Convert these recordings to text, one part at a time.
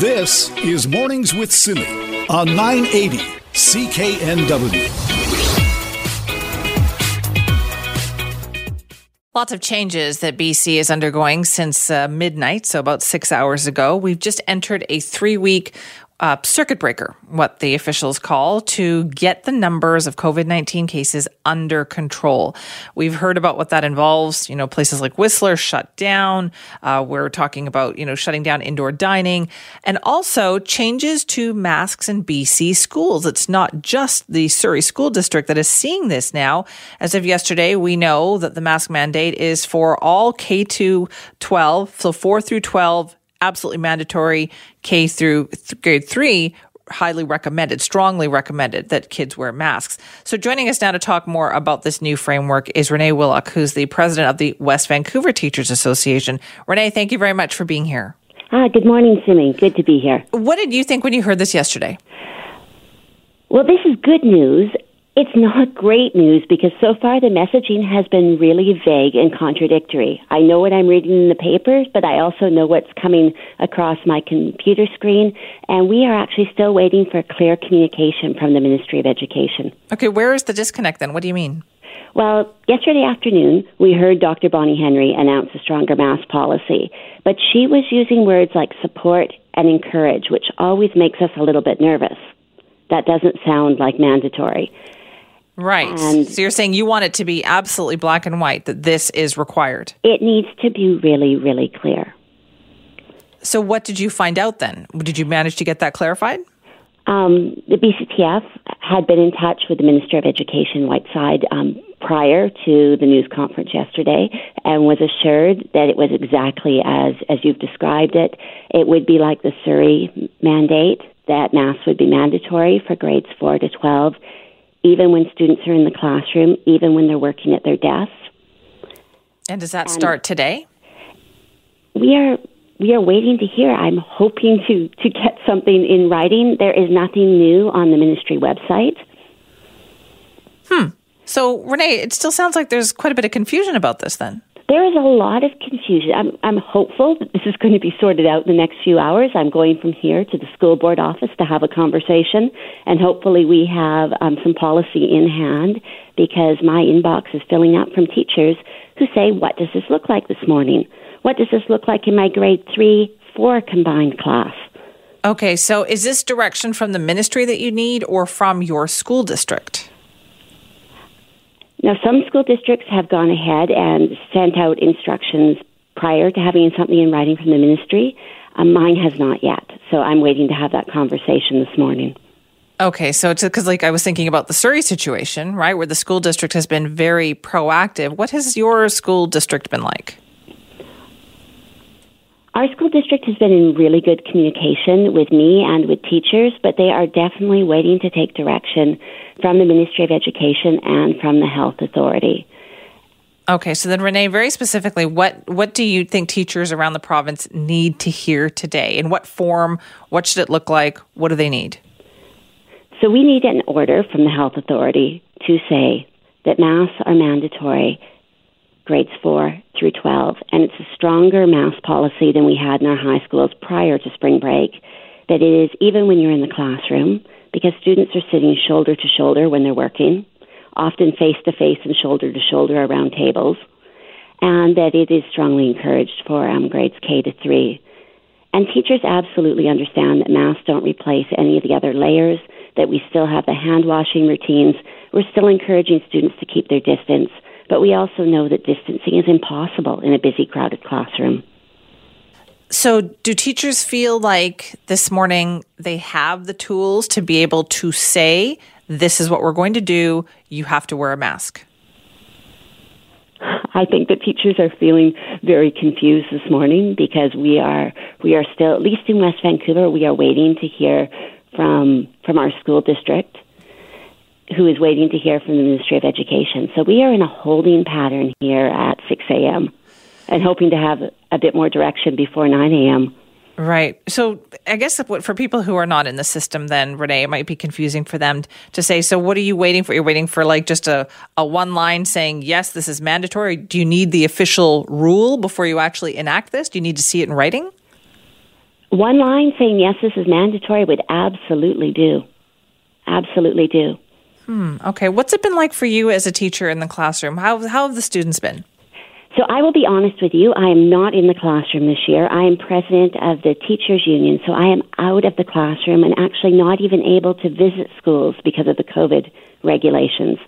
This is Mornings with Simi on 980 CKNW. Lots of changes that BC is undergoing since uh, midnight, so about six hours ago. We've just entered a three week uh, circuit breaker, what the officials call, to get the numbers of COVID 19 cases under control. We've heard about what that involves. You know, places like Whistler shut down. Uh, we're talking about, you know, shutting down indoor dining and also changes to masks in BC schools. It's not just the Surrey School District that is seeing this now. As of yesterday, we know that the mask mandate is for all K 12, so 4 through 12 absolutely mandatory. K through th- grade three, highly recommended, strongly recommended that kids wear masks. So joining us now to talk more about this new framework is Renee Willock, who's the president of the West Vancouver Teachers Association. Renee, thank you very much for being here. Ah, good morning, Simi. Good to be here. What did you think when you heard this yesterday? Well, this is good news. It's not great news because so far the messaging has been really vague and contradictory. I know what I'm reading in the papers, but I also know what's coming across my computer screen, and we are actually still waiting for clear communication from the Ministry of Education. Okay, where is the disconnect then? What do you mean? Well, yesterday afternoon, we heard Dr. Bonnie Henry announce a stronger mask policy, but she was using words like support and encourage, which always makes us a little bit nervous. That doesn't sound like mandatory. Right. And so you're saying you want it to be absolutely black and white that this is required. It needs to be really, really clear. So what did you find out then? Did you manage to get that clarified? Um, the BCTF had been in touch with the Minister of Education, Whiteside, um, prior to the news conference yesterday, and was assured that it was exactly as as you've described it. It would be like the Surrey mandate that masks would be mandatory for grades four to twelve even when students are in the classroom, even when they're working at their desks. And does that start today? We are we are waiting to hear. I'm hoping to to get something in writing. There is nothing new on the ministry website. Hmm. So, Renee, it still sounds like there's quite a bit of confusion about this then. There is a lot of confusion. I'm, I'm hopeful that this is going to be sorted out in the next few hours. I'm going from here to the school board office to have a conversation, and hopefully, we have um, some policy in hand because my inbox is filling up from teachers who say, What does this look like this morning? What does this look like in my grade three, four combined class? Okay, so is this direction from the ministry that you need or from your school district? Now, some school districts have gone ahead and sent out instructions prior to having something in writing from the ministry. Uh, mine has not yet. So I'm waiting to have that conversation this morning. Okay, so it's because, like, I was thinking about the Surrey situation, right, where the school district has been very proactive. What has your school district been like? Our school district has been in really good communication with me and with teachers, but they are definitely waiting to take direction from the Ministry of Education and from the Health Authority. Okay, so then Renee, very specifically, what what do you think teachers around the province need to hear today? In what form? What should it look like? What do they need? So we need an order from the Health Authority to say that masks are mandatory grades 4 through 12. And it's a stronger mask policy than we had in our high schools prior to spring break. That it is even when you're in the classroom, because students are sitting shoulder to shoulder when they're working, often face to face and shoulder to shoulder around tables, and that it is strongly encouraged for um, grades K to 3. And teachers absolutely understand that masks don't replace any of the other layers, that we still have the hand washing routines. We're still encouraging students to keep their distance but we also know that distancing is impossible in a busy, crowded classroom. So, do teachers feel like this morning they have the tools to be able to say, this is what we're going to do, you have to wear a mask? I think that teachers are feeling very confused this morning because we are we are still at least in West Vancouver we are waiting to hear from from our school district who is waiting to hear from the Ministry of Education. So we are in a holding pattern here at 6 a.m. and hoping to have a bit more direction before 9 a.m. Right. So I guess for people who are not in the system, then Renee, it might be confusing for them to say. So what are you waiting for? You're waiting for like just a, a one line saying yes, this is mandatory. Do you need the official rule before you actually enact this? Do you need to see it in writing? one line saying yes, this is mandatory would absolutely do. Absolutely do. Hmm. Okay. What's it been like for you as a teacher in the classroom? How how have the students been? So I will be honest with you, I am not in the classroom this year. I am president of the teachers union, so I am out of the classroom and actually not even able to visit schools because of the COVID regulations.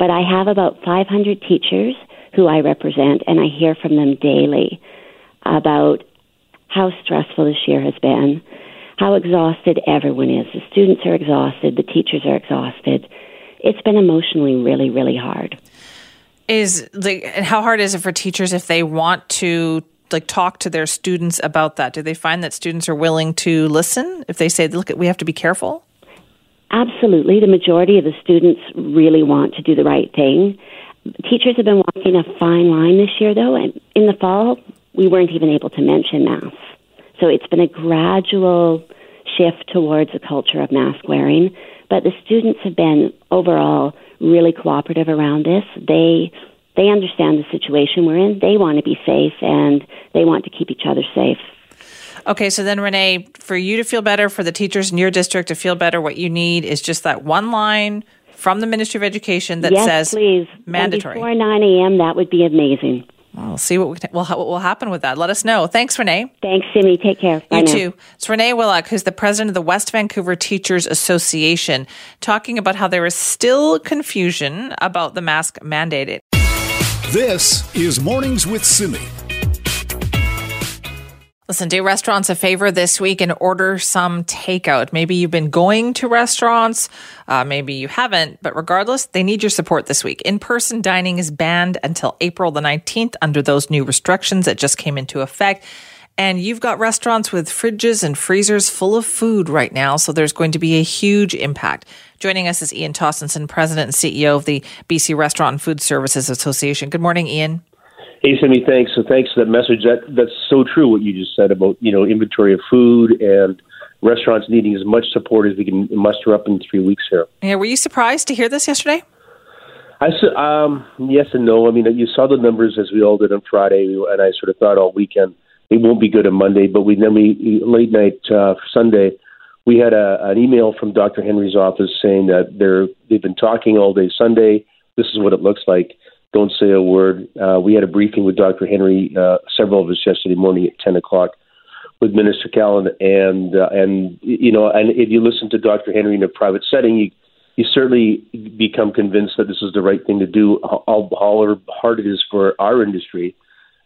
But I have about 500 teachers who I represent and I hear from them daily about how stressful this year has been, how exhausted everyone is. The students are exhausted, the teachers are exhausted. It's been emotionally really, really hard. Is like how hard is it for teachers if they want to like talk to their students about that? Do they find that students are willing to listen if they say look we have to be careful absolutely. The majority of the students really want to do the right thing. Teachers have been walking a fine line this year though and in the fall we weren't even able to mention masks so it's been a gradual shift towards a culture of mask wearing but the students have been overall really cooperative around this. They they understand the situation we're in. They want to be safe and they want to keep each other safe. Okay, so then Renee, for you to feel better, for the teachers in your district to feel better, what you need is just that one line from the Ministry of Education that yes, says please. mandatory. And before 9 a.m., that would be amazing. We'll see what, we can, what will happen with that. Let us know. Thanks, Renee. Thanks, Simi. Take care. Bye you now. too. It's Renee Willock, who's the president of the West Vancouver Teachers Association, talking about how there is still confusion about the mask mandate. This is Mornings with Simi. Listen, do restaurants a favor this week and order some takeout. Maybe you've been going to restaurants, uh, maybe you haven't, but regardless, they need your support this week. In person dining is banned until April the 19th under those new restrictions that just came into effect. And you've got restaurants with fridges and freezers full of food right now, so there's going to be a huge impact. Joining us is Ian Tostenson, President and CEO of the BC Restaurant and Food Services Association. Good morning, Ian. Hey, Simi, thanks. So thanks for that message. That that's so true. What you just said about you know inventory of food and restaurants needing as much support as we can muster up in three weeks here. Yeah, were you surprised to hear this yesterday? I um yes and no. I mean, you saw the numbers as we all did on Friday, and I sort of thought all weekend it won't be good on Monday. But we then we late night uh, Sunday we had a, an email from Dr. Henry's office saying that they're they've been talking all day Sunday. This is what it looks like don't say a word. Uh, we had a briefing with Dr. Henry, uh, several of us yesterday morning at 10 o'clock with Minister Kahlon, and uh, and you know, and if you listen to Dr. Henry in a private setting, you you certainly become convinced that this is the right thing to do. How, how hard it is for our industry.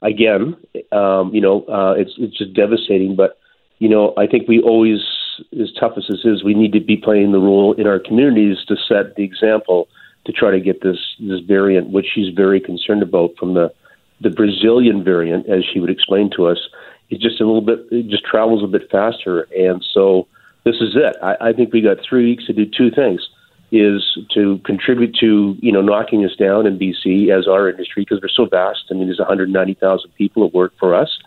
Again, um, you know, uh, it's it's just devastating. But you know, I think we always, as tough as this is, we need to be playing the role in our communities to set the example to try to get this this variant, which she's very concerned about from the the Brazilian variant, as she would explain to us. It just a little bit, it just travels a bit faster, and so this is it. I, I think we got three weeks to do two things: is to contribute to you know knocking us down in BC as our industry because we're so vast. I mean, there's 190,000 people that work for us.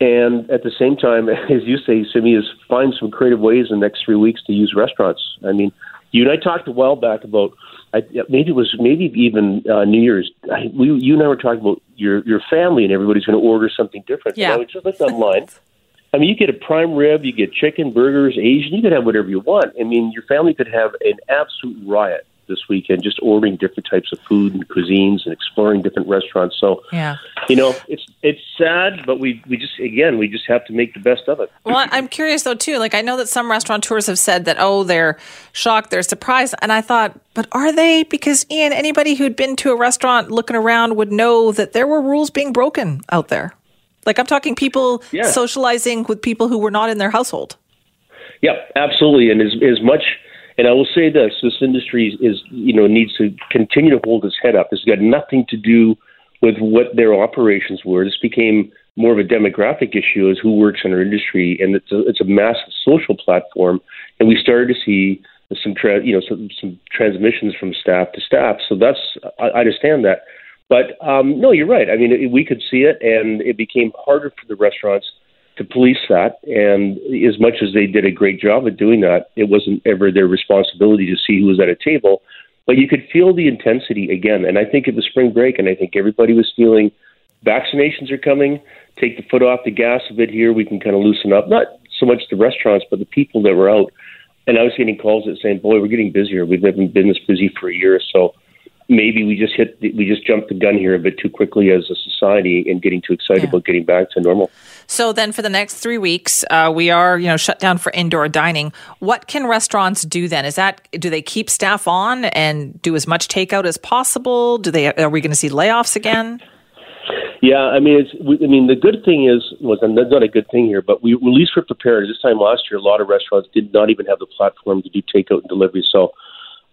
And at the same time, as you say, Simi, is find some creative ways in the next three weeks to use restaurants. I mean, you and I talked a while back about I, maybe it was maybe even uh, New Year's. I, we, you and I were talking about your your family, and everybody's going to order something different. Yeah, know, just looked online. I mean, you get a prime rib, you get chicken, burgers, Asian. You could have whatever you want. I mean, your family could have an absolute riot this weekend, just ordering different types of food and cuisines and exploring different restaurants. So, yeah, you know, it's it's sad, but we we just again we just have to make the best of it. Well, I'm curious though too. Like I know that some restaurateurs have said that oh they're shocked, they're surprised, and I thought, but are they? Because Ian, anybody who'd been to a restaurant looking around would know that there were rules being broken out there. Like I'm talking people yeah. socializing with people who were not in their household. Yep, absolutely, and as as much and I will say this: this industry is, you know, needs to continue to hold its head up. This has got nothing to do with what their operations were. This became more of a demographic issue as who works in our industry, and it's a, it's a massive social platform. And we started to see some, tra- you know, some, some transmissions from staff to staff. So that's I, I understand that, but um, no, you're right. I mean, it, we could see it, and it became harder for the restaurants to police that. And as much as they did a great job at doing that, it wasn't ever their responsibility to see who was at a table. But you could feel the intensity again. And I think it was spring break, and I think everybody was feeling vaccinations are coming. Take the foot off the gas a bit here. We can kind of loosen up. Not so much the restaurants, but the people that were out. And I was getting calls that saying, "Boy, we're getting busier. We've never been this busy for a year." or So maybe we just hit, we just jumped the gun here a bit too quickly as a society and getting too excited yeah. about getting back to normal. So then, for the next three weeks, uh, we are you know shut down for indoor dining. What can restaurants do then? Is that do they keep staff on and do as much takeout as possible? Do they are we going to see layoffs again? Yeah, I mean, it's. I mean, the good thing is was, that's not a good thing here, but we at least we're prepared. This time last year, a lot of restaurants did not even have the platform to do takeout and delivery. So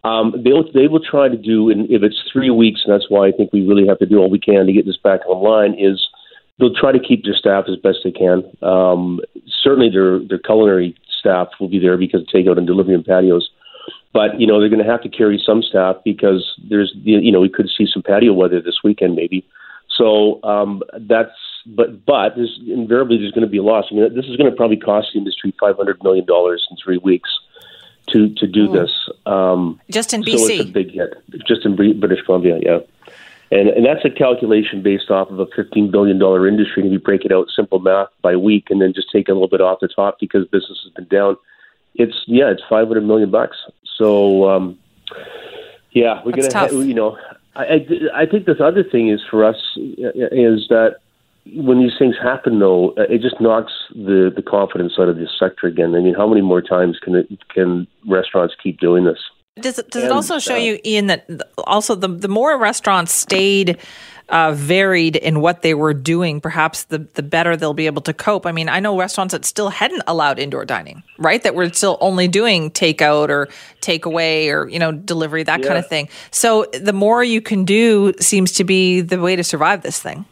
um, they'll they will try to do, and if it's three weeks, and that's why I think we really have to do all we can to get this back online. Is they'll try to keep their staff as best they can. Um, certainly, their their culinary staff will be there because of takeout and delivery and patios. But you know they're going to have to carry some staff because there's you know we could see some patio weather this weekend maybe. So um, that's but but there's invariably there's going to be a loss. I mean this is going to probably cost the industry five hundred million dollars in three weeks to to do oh. this. Um, just in BC, so it's a big hit. Just in British Columbia, yeah. And, and that's a calculation based off of a $15 billion industry. And if you break it out simple math by week and then just take a little bit off the top because business has been down, it's, yeah, it's 500 million bucks. So, um, yeah, we're going to, you know, I, I, I think this other thing is for us is that when these things happen, though, it just knocks the, the confidence out of this sector again. I mean, how many more times can it, can restaurants keep doing this? Does it, does and, it also show uh, you, Ian, that also the, the more restaurants stayed uh, varied in what they were doing, perhaps the, the better they'll be able to cope. I mean, I know restaurants that still hadn't allowed indoor dining, right? That were still only doing takeout or takeaway or, you know, delivery, that yeah. kind of thing. So the more you can do seems to be the way to survive this thing.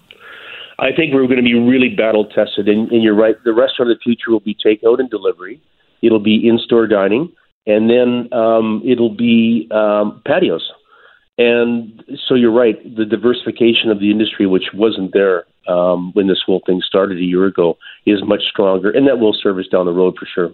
I think we're going to be really battle tested. And, and you're right, the restaurant of the future will be takeout and delivery, it'll be in store dining and then um, it'll be um, patios. And so you're right, the diversification of the industry, which wasn't there um, when this whole thing started a year ago, is much stronger, and that will serve us down the road for sure.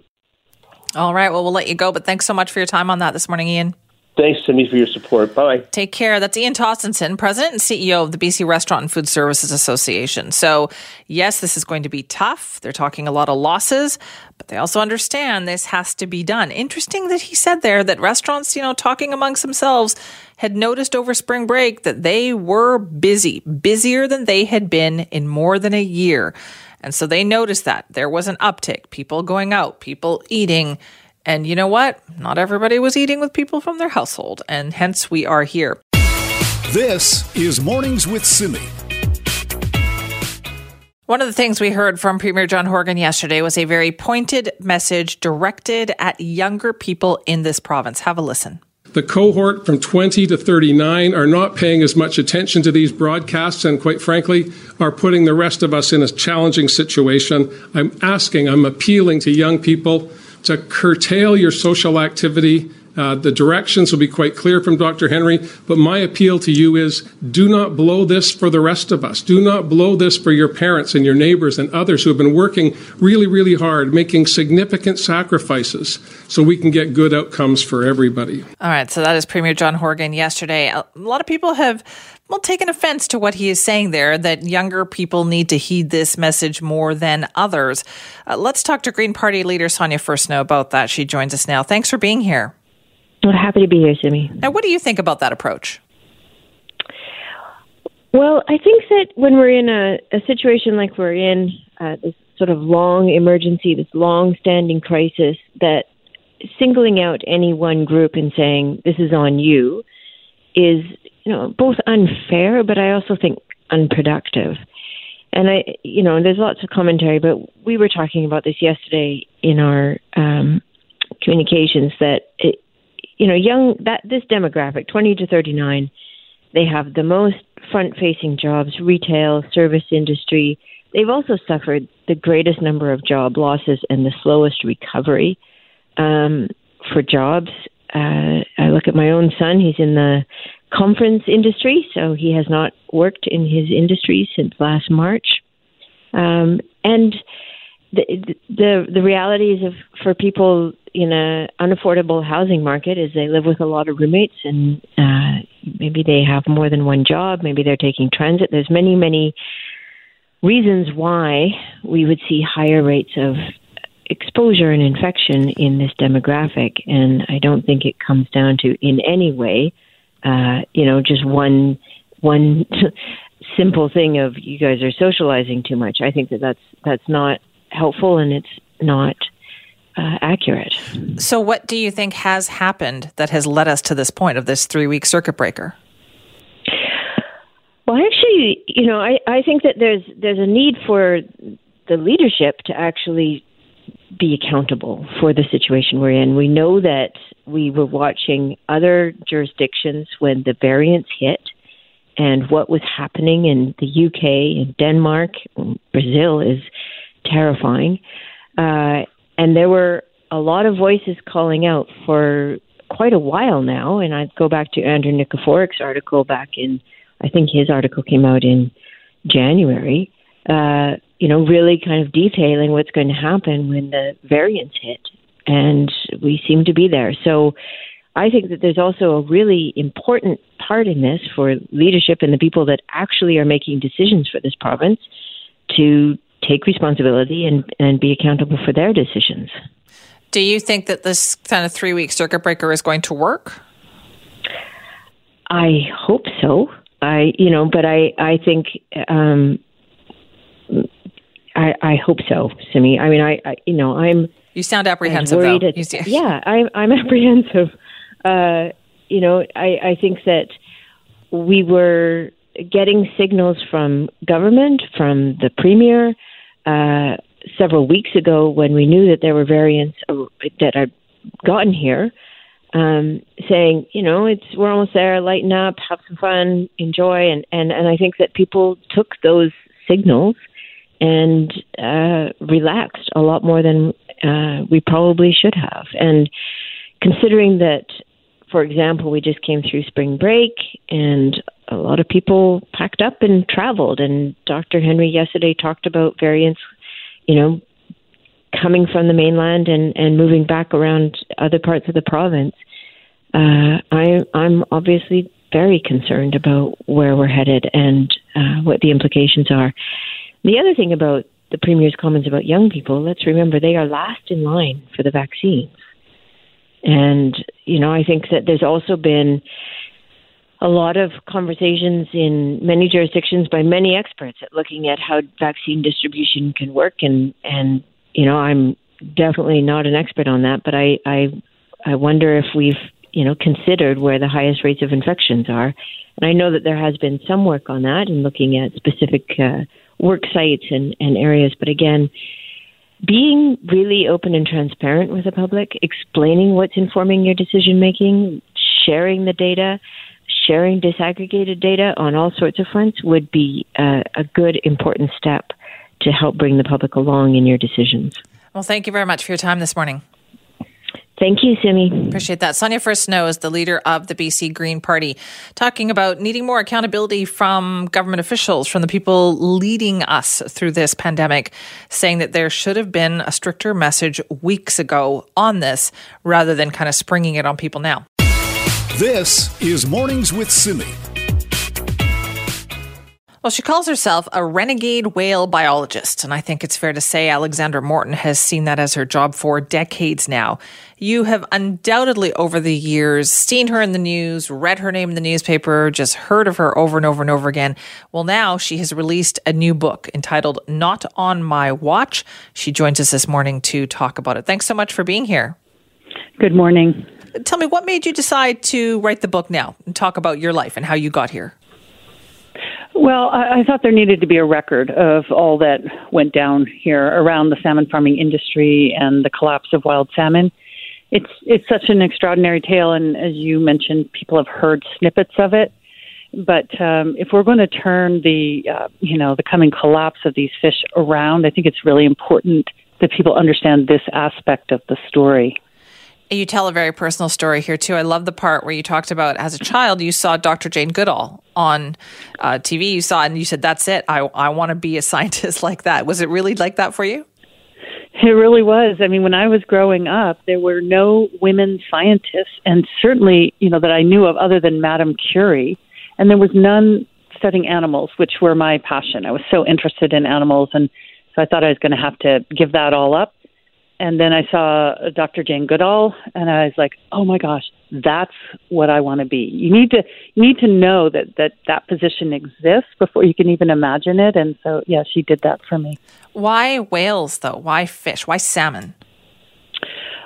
All right, well, we'll let you go, but thanks so much for your time on that this morning, Ian. Thanks, Simi, for your support. Bye. Take care. That's Ian Tostenson, President and CEO of the BC Restaurant and Food Services Association. So, yes, this is going to be tough. They're talking a lot of losses, but they also understand this has to be done. Interesting that he said there that restaurants, you know, talking amongst themselves, had noticed over spring break that they were busy, busier than they had been in more than a year. And so they noticed that there was an uptick, people going out, people eating and you know what? Not everybody was eating with people from their household, and hence we are here. This is Mornings with Simi. One of the things we heard from Premier John Horgan yesterday was a very pointed message directed at younger people in this province. Have a listen. The cohort from 20 to 39 are not paying as much attention to these broadcasts and, quite frankly, are putting the rest of us in a challenging situation. I'm asking, I'm appealing to young people to curtail your social activity. Uh, the directions will be quite clear from Dr. Henry, but my appeal to you is do not blow this for the rest of us. Do not blow this for your parents and your neighbors and others who have been working really, really hard, making significant sacrifices so we can get good outcomes for everybody. All right, so that is Premier John Horgan yesterday. A lot of people have well, taken offense to what he is saying there that younger people need to heed this message more than others. Uh, let's talk to Green Party leader Sonia Furstenau about that. She joins us now. Thanks for being here. Well, happy to be here, Simi. Now, what do you think about that approach? Well, I think that when we're in a, a situation like we're in, uh, this sort of long emergency, this long standing crisis, that singling out any one group and saying, this is on you, is you know, both unfair, but I also think unproductive. And I, you know, there's lots of commentary, but we were talking about this yesterday in our um, communications that, it, you know, young that this demographic, 20 to 39, they have the most front-facing jobs, retail, service industry. They've also suffered the greatest number of job losses and the slowest recovery um, for jobs. Uh, I look at my own son; he's in the conference industry, so he has not worked in his industry since last March. Um, and the, the the realities of for people in a unaffordable housing market is they live with a lot of roommates and uh, maybe they have more than one job, maybe they're taking transit. There's many many reasons why we would see higher rates of exposure and infection in this demographic, and I don't think it comes down to in any way, uh, you know, just one one simple thing of you guys are socializing too much. I think that that's that's not helpful and it's not uh, accurate. So, what do you think has happened that has led us to this point of this three week circuit breaker? Well, actually, you know, I, I think that there's there's a need for the leadership to actually be accountable for the situation we're in. We know that we were watching other jurisdictions when the variants hit and what was happening in the UK and Denmark, Brazil is terrifying. Uh, and there were a lot of voices calling out for quite a while now. And I'd go back to Andrew Nikiforuk's article back in, I think his article came out in January. Uh, you know, really kind of detailing what's going to happen when the variants hit. And we seem to be there. So I think that there's also a really important part in this for leadership and the people that actually are making decisions for this province to take responsibility and, and be accountable for their decisions. Do you think that this kind of three week circuit breaker is going to work? I hope so. I, you know, but I, I think, um, I, I hope so, Simi. I mean, I, I you know, I'm. You sound apprehensive, though. At, yeah, I, I'm apprehensive. Uh, you know, I, I think that we were getting signals from government, from the premier, uh, several weeks ago when we knew that there were variants that had gotten here, um, saying, you know, it's we're almost there, lighten up, have some fun, enjoy, and and and I think that people took those signals and uh, relaxed a lot more than uh, we probably should have, and considering that for example, we just came through spring break and a lot of people packed up and traveled. And Dr. Henry yesterday talked about variants, you know, coming from the mainland and, and moving back around other parts of the province. Uh, I, I'm obviously very concerned about where we're headed and uh, what the implications are. The other thing about the Premier's comments about young people, let's remember they are last in line for the vaccines. And, you know, I think that there's also been a lot of conversations in many jurisdictions by many experts at looking at how vaccine distribution can work and and you know I'm definitely not an expert on that but I I I wonder if we've you know considered where the highest rates of infections are and I know that there has been some work on that and looking at specific uh, work sites and and areas but again being really open and transparent with the public, explaining what's informing your decision making, sharing the data, sharing disaggregated data on all sorts of fronts would be a, a good, important step to help bring the public along in your decisions. Well, thank you very much for your time this morning. Thank you, Simi. Appreciate that. Sonia Furstenau is the leader of the BC Green Party, talking about needing more accountability from government officials, from the people leading us through this pandemic, saying that there should have been a stricter message weeks ago on this rather than kind of springing it on people now. This is Mornings with Simi. Well, she calls herself a renegade whale biologist, and I think it's fair to say Alexandra Morton has seen that as her job for decades now. You have undoubtedly over the years seen her in the news, read her name in the newspaper, just heard of her over and over and over again. Well, now she has released a new book entitled Not on My Watch. She joins us this morning to talk about it. Thanks so much for being here. Good morning. Tell me, what made you decide to write the book now and talk about your life and how you got here? Well, I, I thought there needed to be a record of all that went down here around the salmon farming industry and the collapse of wild salmon. It's it's such an extraordinary tale, and as you mentioned, people have heard snippets of it. But um, if we're going to turn the uh, you know the coming collapse of these fish around, I think it's really important that people understand this aspect of the story. You tell a very personal story here too. I love the part where you talked about as a child you saw Dr. Jane Goodall on uh, TV. You saw and you said, "That's it. I I want to be a scientist like that." Was it really like that for you? It really was. I mean, when I was growing up, there were no women scientists, and certainly, you know, that I knew of other than Madame Curie, and there was none studying animals, which were my passion. I was so interested in animals, and so I thought I was going to have to give that all up and then I saw Dr. Jane Goodall, and I was like, "Oh my gosh, that's what I want to be." You need to you need to know that that that position exists before you can even imagine it. And so, yeah, she did that for me. Why whales though? Why fish? Why salmon?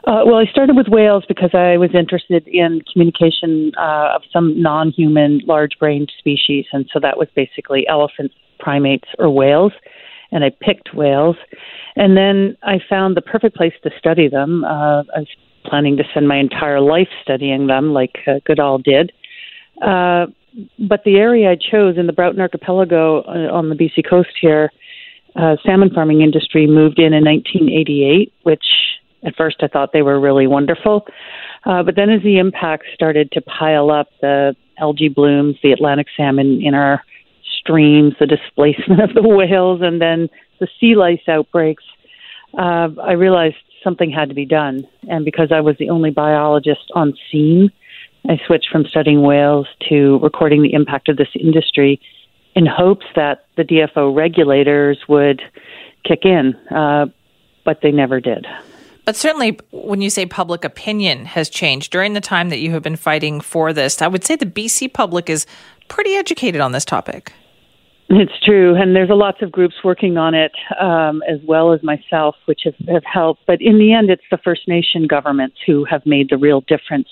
Uh, well, I started with whales because I was interested in communication uh, of some non-human large-brained species, and so that was basically elephants, primates, or whales. And I picked whales, and then I found the perfect place to study them. Uh, I was planning to spend my entire life studying them, like uh, Goodall did. Uh, but the area I chose in the Broughton Archipelago uh, on the BC coast here, uh, salmon farming industry moved in in 1988, which at first I thought they were really wonderful. Uh, but then as the impacts started to pile up, the algae blooms, the Atlantic salmon in our streams, the displacement of the whales, and then the sea lice outbreaks, uh, I realized something had to be done. And because I was the only biologist on scene, I switched from studying whales to recording the impact of this industry in hopes that the DFO regulators would kick in, uh, but they never did. But certainly, when you say public opinion has changed during the time that you have been fighting for this, I would say the BC public is pretty educated on this topic. It's true, and there's a lots of groups working on it, um, as well as myself, which have, have helped. But in the end, it's the First Nation governments who have made the real difference.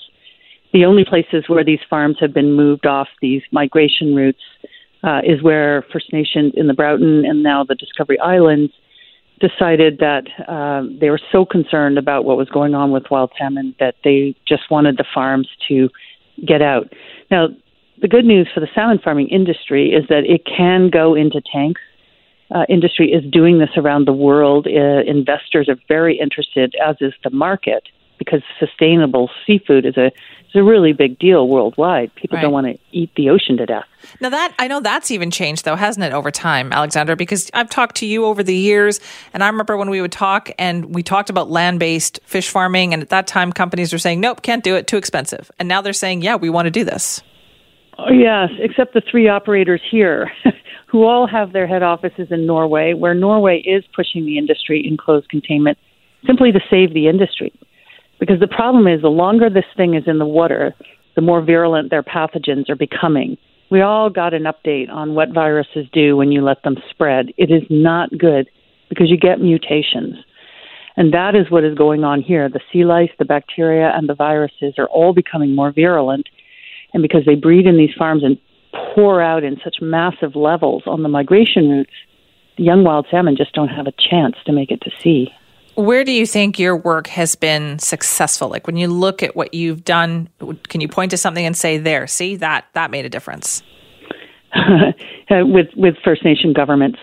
The only places where these farms have been moved off these migration routes uh, is where First Nations in the Broughton and now the Discovery Islands decided that uh, they were so concerned about what was going on with wild salmon that they just wanted the farms to get out. Now, the good news for the salmon farming industry is that it can go into tanks. Uh, industry is doing this around the world. Uh, investors are very interested, as is the market, because sustainable seafood is a is a really big deal worldwide. People right. don't want to eat the ocean to death. Now that I know that's even changed though, hasn't it, over time, Alexandra? Because I've talked to you over the years, and I remember when we would talk and we talked about land based fish farming, and at that time companies were saying, "Nope, can't do it, too expensive," and now they're saying, "Yeah, we want to do this." Oh, yes, except the three operators here, who all have their head offices in Norway, where Norway is pushing the industry in closed containment simply to save the industry. Because the problem is, the longer this thing is in the water, the more virulent their pathogens are becoming. We all got an update on what viruses do when you let them spread. It is not good because you get mutations. And that is what is going on here. The sea lice, the bacteria, and the viruses are all becoming more virulent and because they breed in these farms and pour out in such massive levels on the migration routes, young wild salmon just don't have a chance to make it to sea. Where do you think your work has been successful? Like when you look at what you've done, can you point to something and say, "There, see that that made a difference"? with with First Nation governments,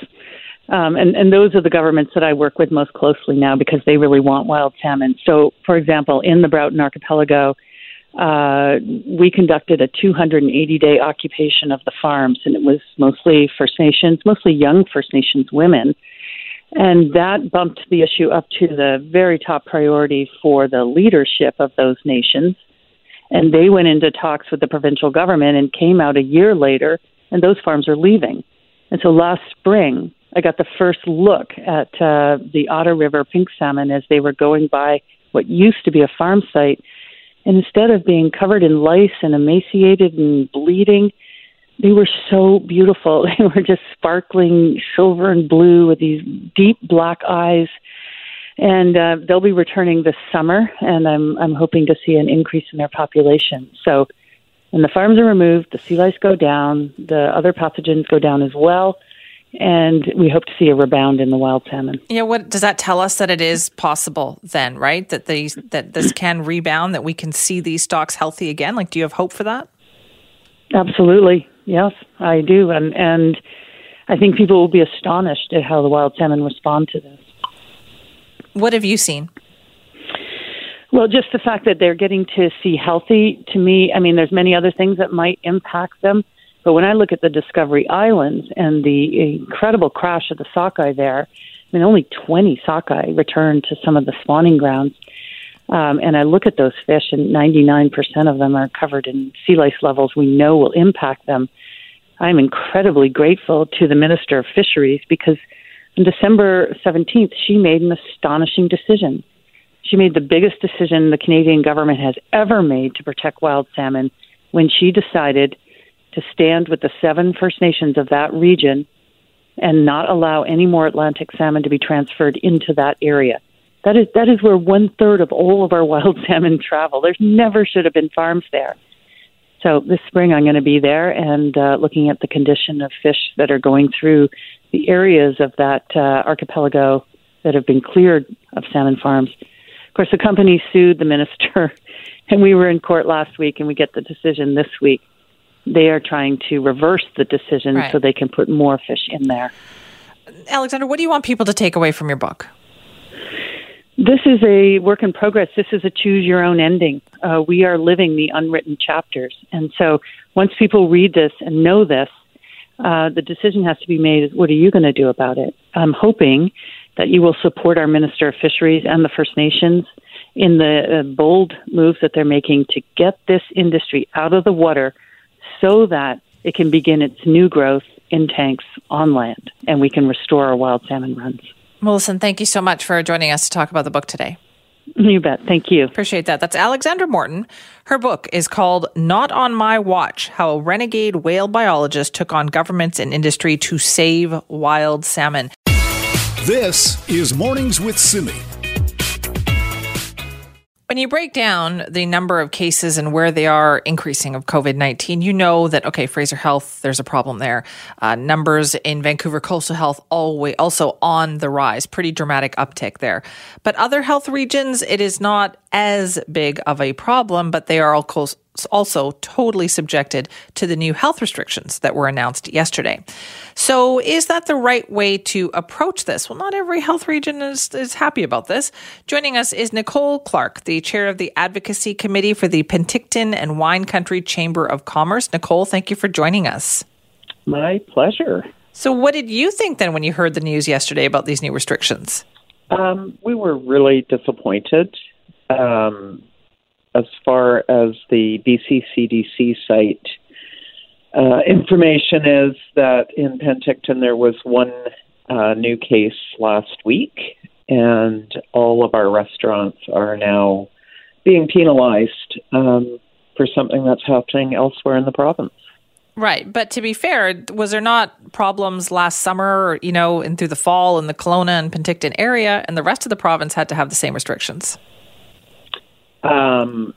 um, and and those are the governments that I work with most closely now because they really want wild salmon. So, for example, in the Broughton Archipelago, uh, we conducted a 280 day occupation of the farms, and it was mostly First Nations, mostly young First Nations women. And that bumped the issue up to the very top priority for the leadership of those nations. And they went into talks with the provincial government and came out a year later, and those farms are leaving. And so last spring, I got the first look at uh, the Ahta River pink salmon as they were going by what used to be a farm site and instead of being covered in lice and emaciated and bleeding, they were so beautiful. They were just sparkling silver and blue with these deep black eyes. And uh, they'll be returning this summer, and I'm I'm hoping to see an increase in their population. So, when the farms are removed, the sea lice go down, the other pathogens go down as well, and we hope to see a rebound in the wild salmon. Yeah, what does that tell us that it is possible then, right? That these that this can rebound, that we can see these stocks healthy again? Like do you have hope for that? Absolutely. Yes, I do. And and I think people will be astonished at how the wild salmon respond to this. What have you seen? Well, just the fact that they're getting to see healthy to me, I mean there's many other things that might impact them but when I look at the Discovery Islands and the incredible crash of the sockeye there, I mean, only 20 sockeye returned to some of the spawning grounds. Um, and I look at those fish, and 99% of them are covered in sea lice levels we know will impact them. I'm incredibly grateful to the Minister of Fisheries because on December 17th, she made an astonishing decision. She made the biggest decision the Canadian government has ever made to protect wild salmon when she decided to stand with the seven First Nations of that region and not allow any more Atlantic salmon to be transferred into that area. That is that is where one third of all of our wild salmon travel. There never should have been farms there. So this spring I'm going to be there and uh, looking at the condition of fish that are going through the areas of that uh, archipelago that have been cleared of salmon farms. Of course, the company sued the minister, and we were in court last week, and we get the decision this week. They are trying to reverse the decision right. so they can put more fish in there. Alexandra, what do you want people to take away from your book? This is a work in progress. This is a choose your own ending. Uh, we are living the unwritten chapters. And so once people read this and know this, uh, the decision has to be made what are you going to do about it? I'm hoping that you will support our Minister of Fisheries and the First Nations in the uh, bold moves that they're making to get this industry out of the water so that it can begin its new growth in tanks on land and we can restore our wild salmon runs. Melissa, thank you so much for joining us to talk about the book today. You bet. Thank you. Appreciate that. That's Alexandra Morton. Her book is called Not on My Watch How a Renegade Whale Biologist Took on Governments and Industry to Save Wild Salmon. This is Mornings with Simi. When you break down the number of cases and where they are increasing of COVID 19, you know that, okay, Fraser Health, there's a problem there. Uh, numbers in Vancouver Coastal Health always, also on the rise, pretty dramatic uptick there. But other health regions, it is not as big of a problem, but they are also totally subjected to the new health restrictions that were announced yesterday. So, is that the right way to approach this? Well, not every health region is, is happy about this. Joining us is Nicole Clark, the chair of the Advocacy Committee for the Penticton and Wine Country Chamber of Commerce. Nicole, thank you for joining us. My pleasure. So, what did you think then when you heard the news yesterday about these new restrictions? Um, we were really disappointed. Um, as far as the BC CDC site, uh, information is that in Penticton there was one uh, new case last week, and all of our restaurants are now being penalized um, for something that's happening elsewhere in the province. Right, but to be fair, was there not problems last summer, you know, and through the fall in the Kelowna and Penticton area, and the rest of the province had to have the same restrictions? Um,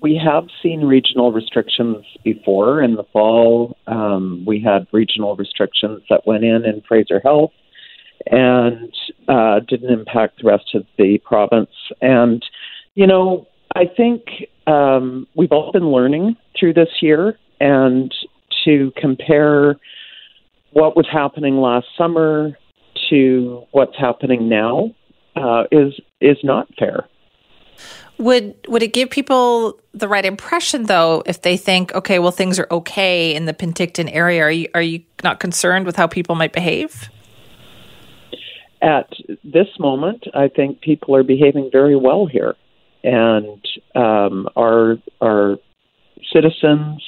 we have seen regional restrictions before. In the fall, um, we had regional restrictions that went in in Fraser Health and uh, didn't impact the rest of the province. And, you know, I think um, we've all been learning through this year and to compare what was happening last summer to what's happening now uh, is is not fair. Would would it give people the right impression though if they think, okay, well things are okay in the Penticton area? Are you are you not concerned with how people might behave? At this moment, I think people are behaving very well here, and um, our our citizens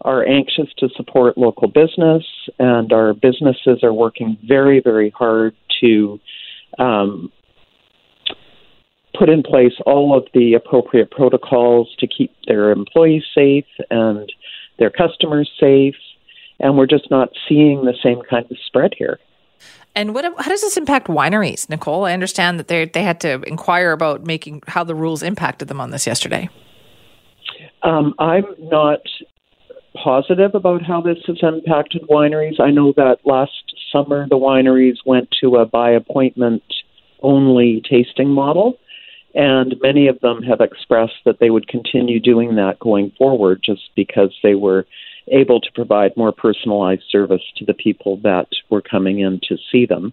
are anxious to support local business, and our businesses are working very very hard to um, put in place all of the appropriate protocols to keep their employees safe and their customers safe. And we're just not seeing the same kind of spread here. And what, how does this impact wineries, Nicole? I understand that they they had to inquire about making how the rules impacted them on this yesterday. Um, I'm not positive about how this has impacted wineries. I know that last summer the wineries went to a by appointment only tasting model, and many of them have expressed that they would continue doing that going forward just because they were able to provide more personalized service to the people that were coming in to see them.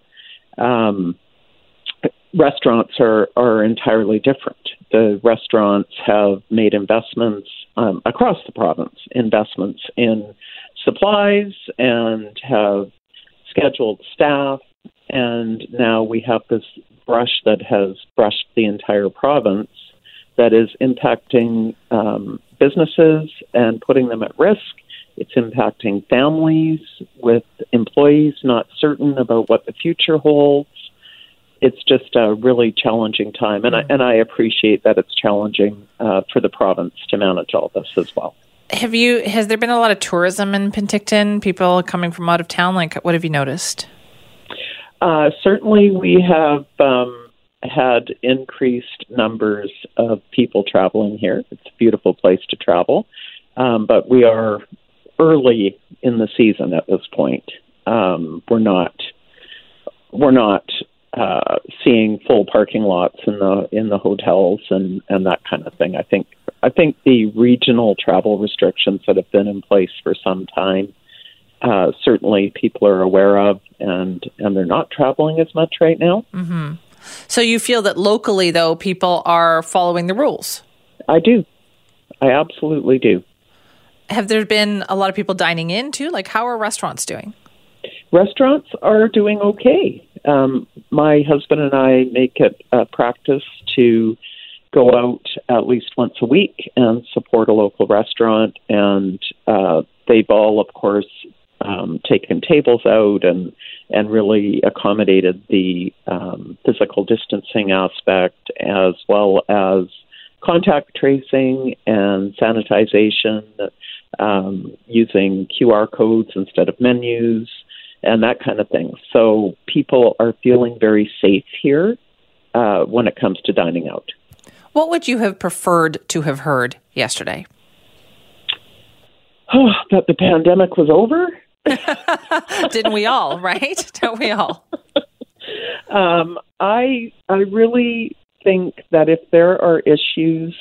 Um, restaurants are, are entirely different. The restaurants have made investments um, across the province, investments in supplies, and have scheduled staff. And now we have this brush that has brushed the entire province that is impacting um, businesses and putting them at risk. It's impacting families with employees not certain about what the future holds. it's just a really challenging time, and I and I appreciate that it's challenging uh, for the province to manage all this as well. Have you? Has there been a lot of tourism in Penticton? People coming from out of town. Like, what have you noticed? Uh, certainly, we have um, had increased numbers of people traveling here. It's a beautiful place to travel, um, but we are early in the season at this point. Um, we're not we're not uh, seeing full parking lots in the in the hotels and and that kind of thing. I think I think the regional travel restrictions that have been in place for some time uh, certainly people are aware of, and and they're not traveling as much right now. Mm-hmm. So you feel that locally, though, people are following the rules. I do. I absolutely do. Have there been a lot of people dining in too? Like, how are restaurants doing? Restaurants are doing okay. Um, my husband and I make it a practice to go out at least once a week and support a local restaurant. And uh, they've all, of course, um, taken tables out and and really accommodated the um, physical distancing aspect as well as contact tracing and sanitization, um, using QR codes instead of menus, and that kind of thing. So people are feeling very safe here uh, when it comes to dining out. What would you have preferred to have heard yesterday? Oh, that the pandemic was over. Didn't we all, right? Don't we all? Um, I I really think that if there are issues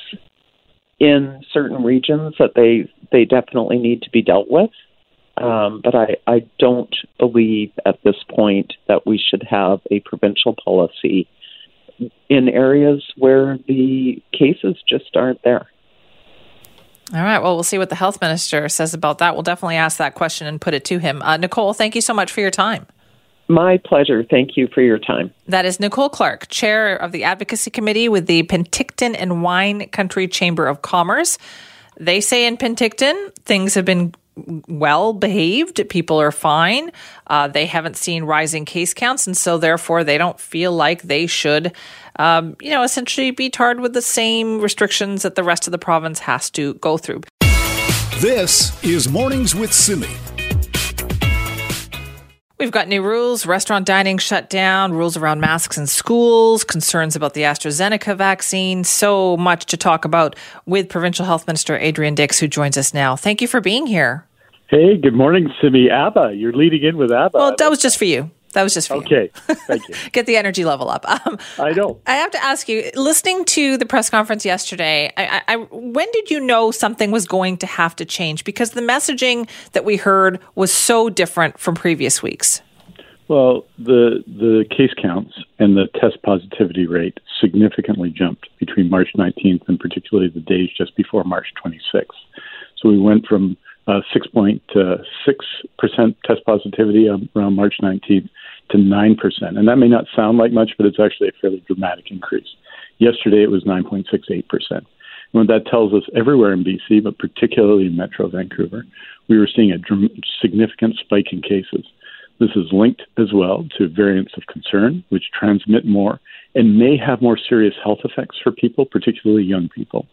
in certain regions that they they definitely need to be dealt with. Um, but I, I don't believe at this point that we should have a provincial policy in areas where the cases just aren't there. All right. Well, we'll see what the health minister says about that. We'll definitely ask that question and put it to him. Uh, Nicole, thank you so much for your time. My pleasure. Thank you for your time. That is Nicole Clark, chair of the advocacy committee with the Penticton and Wine Country Chamber of Commerce. They say in Penticton, things have been well behaved. People are fine. Uh, they haven't seen rising case counts, and so therefore they don't feel like they should, um, you know, essentially be tarred with the same restrictions that the rest of the province has to go through. This is Mornings with Simi. We've got new rules, restaurant dining shut down, rules around masks in schools, concerns about the AstraZeneca vaccine. So much to talk about with Provincial Health Minister Adrian Dix, who joins us now. Thank you for being here. Hey, good morning, Simi. ABBA. You're leading in with ABBA. Well, that was just for you. That was just for okay. you. Okay, thank you. Get the energy level up. Um, I know. I have to ask you, listening to the press conference yesterday, I, I, when did you know something was going to have to change? Because the messaging that we heard was so different from previous weeks. Well, the the case counts and the test positivity rate significantly jumped between March 19th and particularly the days just before March 26th. So we went from Uh, 6.6% test positivity um, around March 19th to 9%. And that may not sound like much, but it's actually a fairly dramatic increase. Yesterday it was 9.68%. And what that tells us everywhere in BC, but particularly in Metro Vancouver, we were seeing a significant spike in cases. This is linked as well to variants of concern, which transmit more and may have more serious health effects for people, particularly young people.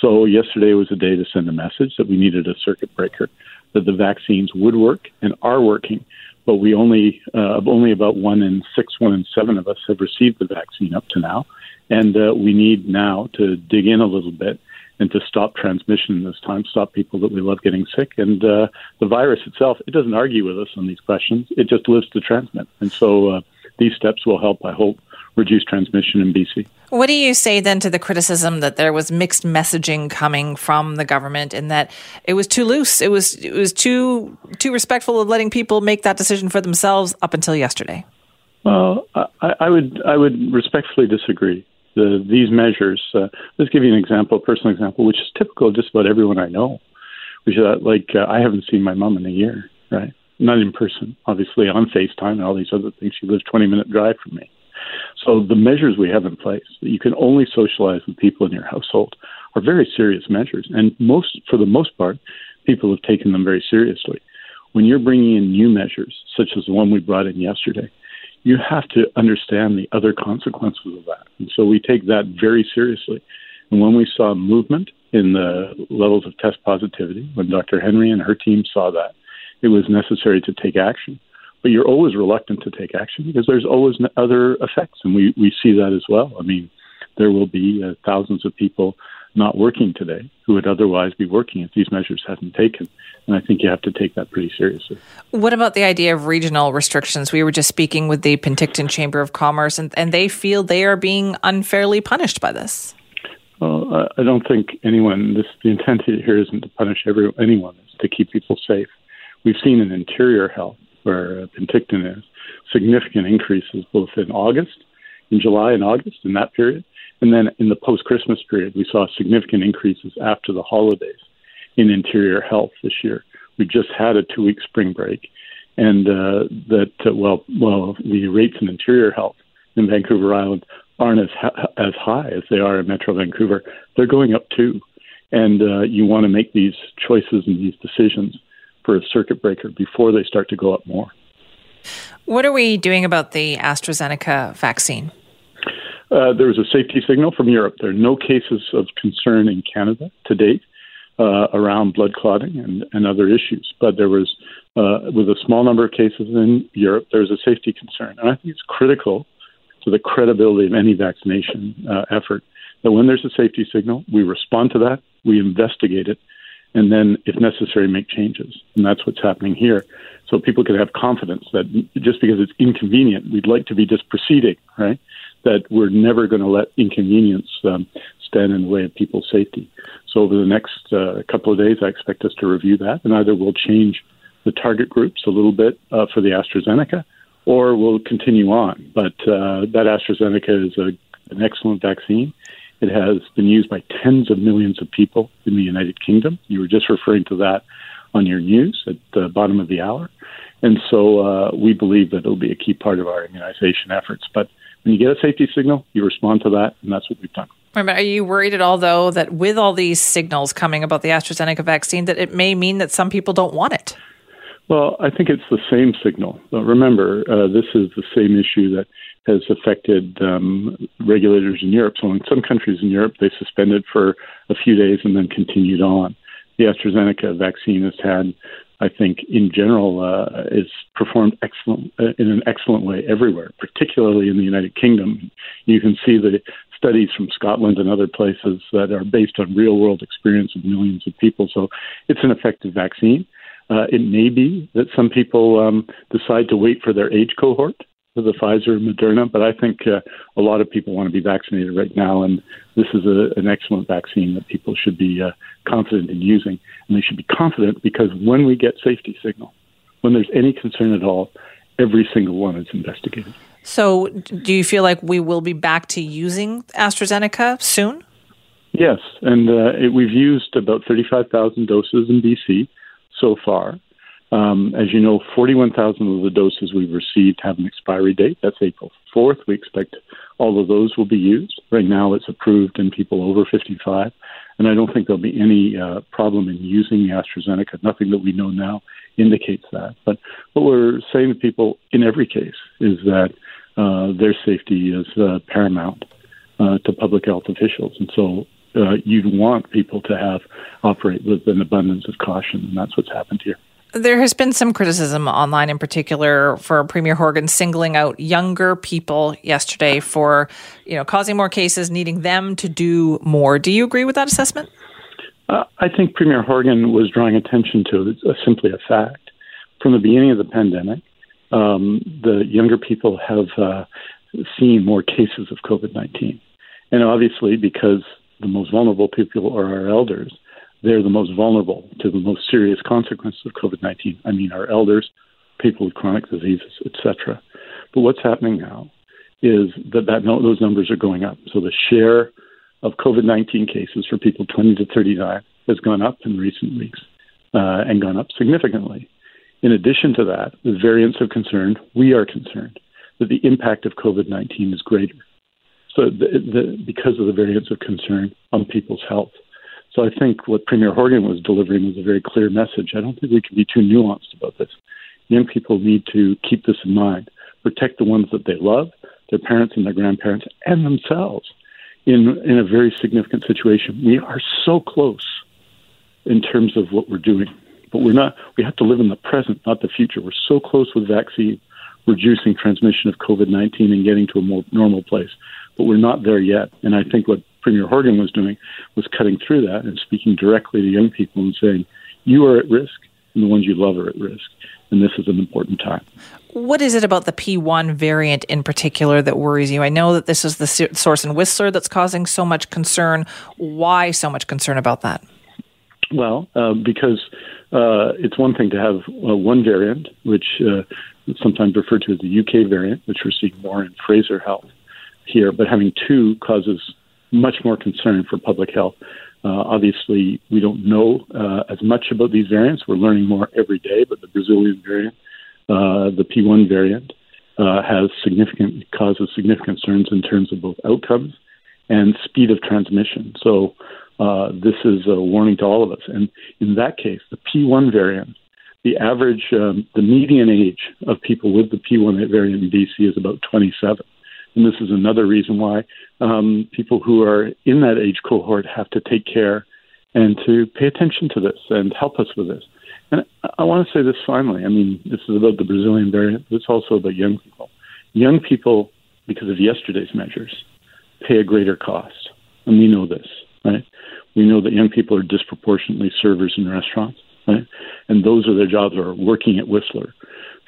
So, yesterday was a day to send a message that we needed a circuit breaker, that the vaccines would work and are working, but we only uh, only about one in six, one in seven of us have received the vaccine up to now, and uh, we need now to dig in a little bit and to stop transmission this time, stop people that we love getting sick. And uh, the virus itself, it doesn't argue with us on these questions; it just lives to transmit. And so uh, these steps will help, I hope, reduce transmission in BC. What do you say then to the criticism that there was mixed messaging coming from the government and that it was too loose? It was it was too too respectful of letting people make that decision for themselves up until yesterday. Well, I, I would I would respectfully disagree. The, these measures. Uh, let's give you an example, a personal example, which is typical of just about everyone I know. Which is uh, like uh, I haven't seen my mom in a year, right? Not in person, obviously on FaceTime and all these other things. She lives 20 minute drive from me. So the measures we have in place that you can only socialize with people in your household are very serious measures, and most, for the most part, people have taken them very seriously. When you're bringing in new measures, such as the one we brought in yesterday, you have to understand the other consequences of that. And so we take that very seriously. And when we saw movement in the levels of test positivity, when Dr. Henry and her team saw that, it was necessary to take action. But you're always reluctant to take action because there's always other effects, and we, we see that as well. I mean, there will be uh, thousands of people not working today who would otherwise be working if these measures hadn't taken. And I think you have to take that pretty seriously. What about the idea of regional restrictions? We were just speaking with the Penticton Chamber of Commerce, and, and they feel they are being unfairly punished by this. Well, I don't think anyone. This the intent here isn't to punish every, anyone. It's to keep people safe. We've seen in interior health, where uh, Penticton is, significant increases both in August, in July and August, in that period, and then in the post Christmas period, we saw significant increases after the holidays in interior health this year. We just had a two week spring break, and uh, that, uh, well, well, the rates in interior health in Vancouver Island aren't as, ha- as high as they are in Metro Vancouver. They're going up too. And uh, you want to make these choices and these decisions for a circuit breaker before they start to go up more. What are we doing about the AstraZeneca vaccine? Uh, there was a safety signal from Europe. There are no cases of concern in Canada to date uh, around blood clotting and, and, other issues, but there was, uh, with a small number of cases in Europe, there was a safety concern. And I think it's critical to the credibility of any vaccination uh, effort that when there's a safety signal, we respond to that, we investigate it, and then, if necessary, make changes. And that's what's happening here. So people can have confidence that just because it's inconvenient, we'd like to be just proceeding, right? that we're never going to let inconvenience um, stand in the way of people's safety. So over the next uh, couple of days, I expect us to review that, and either we'll change the target groups a little bit uh, for the AstraZeneca, or we'll continue on. But uh, that AstraZeneca is a, an excellent vaccine. It has been used by tens of millions of people in the United Kingdom. You were just referring to that on your news at the bottom of the hour. And so uh, we believe that it'll be a key part of our immunization efforts. But when you get a safety signal, you respond to that, and that's what we've done. Are you worried at all, though, that with all these signals coming about the AstraZeneca vaccine, that it may mean that some people don't want it? Well, I think it's the same signal. But remember, uh, this is the same issue that has affected um, regulators in Europe. So, in some countries in Europe, they suspended for a few days and then continued on. The AstraZeneca vaccine has had I think in general uh, is performed excellent uh, in an excellent way everywhere, particularly in the United Kingdom. You can see the studies from Scotland and other places that are based on real world experience of millions of people. So it's an effective vaccine. Uh, it may be that some people um, decide to wait for their age cohort for the Pfizer and Moderna, but I think uh, a lot of people want to be vaccinated right now, and this is a, an excellent vaccine that people should be uh, confident in using. And they should be confident because when we get safety signal, when there's any concern at all, every single one is investigated. So, do you feel like we will be back to using AstraZeneca soon? Yes, and uh, it, we've used about 35,000 doses in BC so far. Um, as you know, 41,000 of the doses we've received have an expiry date. That's April 4th. We expect all of those will be used. Right now, it's approved in people over 55, and I don't think there'll be any uh, problem in using the AstraZeneca. Nothing that we know now indicates that. But what we're saying to people in every case is that uh, their safety is uh, paramount uh, to public health officials, and so uh, you'd want people to have operate with an abundance of caution, and that's what's happened here. There has been some criticism online, in particular, for Premier Horgan singling out younger people yesterday for, you know, causing more cases, needing them to do more. Do you agree with that assessment? Uh, I think Premier Horgan was drawing attention to uh, simply a fact. From the beginning of the pandemic, um, the younger people have uh, seen more cases of COVID 19. And obviously, because the most vulnerable people are our elders, they're the most vulnerable to the most serious consequences of COVID 19. I mean, our elders, people with chronic diseases, etc. But what's happening now is that, that no, those numbers are going up. So the share of COVID 19 cases for people 20 to 39 has gone up in recent weeks uh, and gone up significantly. In addition to that, the variants of concern, we are concerned that the impact of COVID 19 is greater. So, the, the, because of the variants of concern on people's health. So I think what Premier Horgan was delivering was a very clear message. I don't think we can be too nuanced about this. Young people need to keep this in mind. protect the ones that they love, their parents and their grandparents, and themselves in, in a very significant situation. We are so close in terms of what we're doing, but we're not, we have to live in the present, not the future. We're so close with vaccine, reducing transmission of COVID 19 and getting to a more normal place, but we're not there yet. And I think what Premier Horgan was doing was cutting through that and speaking directly to young people and saying, you are at risk and the ones you love are at risk. And this is an important time. What is it about the P1 variant in particular that worries you? I know that this is the source in Whistler that's causing so much concern. Why so much concern about that? Well, uh, because uh, it's one thing to have uh, one variant, which uh, is sometimes referred to as the UK variant, which we're seeing more in Fraser Health here, but having two causes much more concern for public health. Uh, obviously, we don't know uh, as much about these variants. We're learning more every day, but the Brazilian variant, uh, the P1 variant, uh, has significant causes significant concerns in terms of both outcomes and speed of transmission. So uh, this is a warning to all of us. And in that case, the P1 variant, the average, um, the median age of people with the P1 variant in BC is about 27. And this is another reason why um, people who are in that age cohort have to take care and to pay attention to this and help us with this. And I want to say this finally. I mean, this is about the Brazilian variant, but it's also about young people. Young people, because of yesterday's measures, pay a greater cost. And we know this, right? We know that young people are disproportionately servers in restaurants, right? And those are their jobs, are working at Whistler,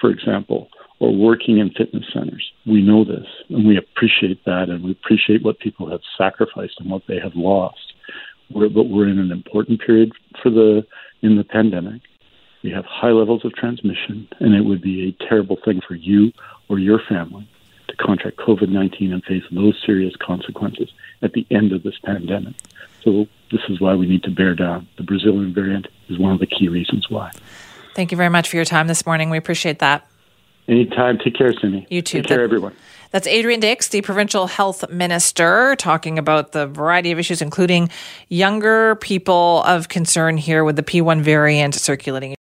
for example, or working in fitness centers. We know this and we appreciate that and we appreciate what people have sacrificed and what they have lost. We're, but we're in an important period for the in the pandemic. We have high levels of transmission, and it would be a terrible thing for you or your family to contract COVID 19 and face those serious consequences at the end of this pandemic. So, this is why we need to bear down. The Brazilian variant is one of the key reasons why. Thank you very much for your time this morning. We appreciate that. Anytime. Take care, Simi. You too. Take care, everyone. That's Adrian Dix, the provincial health minister, talking about the variety of issues, including younger people of concern here with the P1 variant circulating.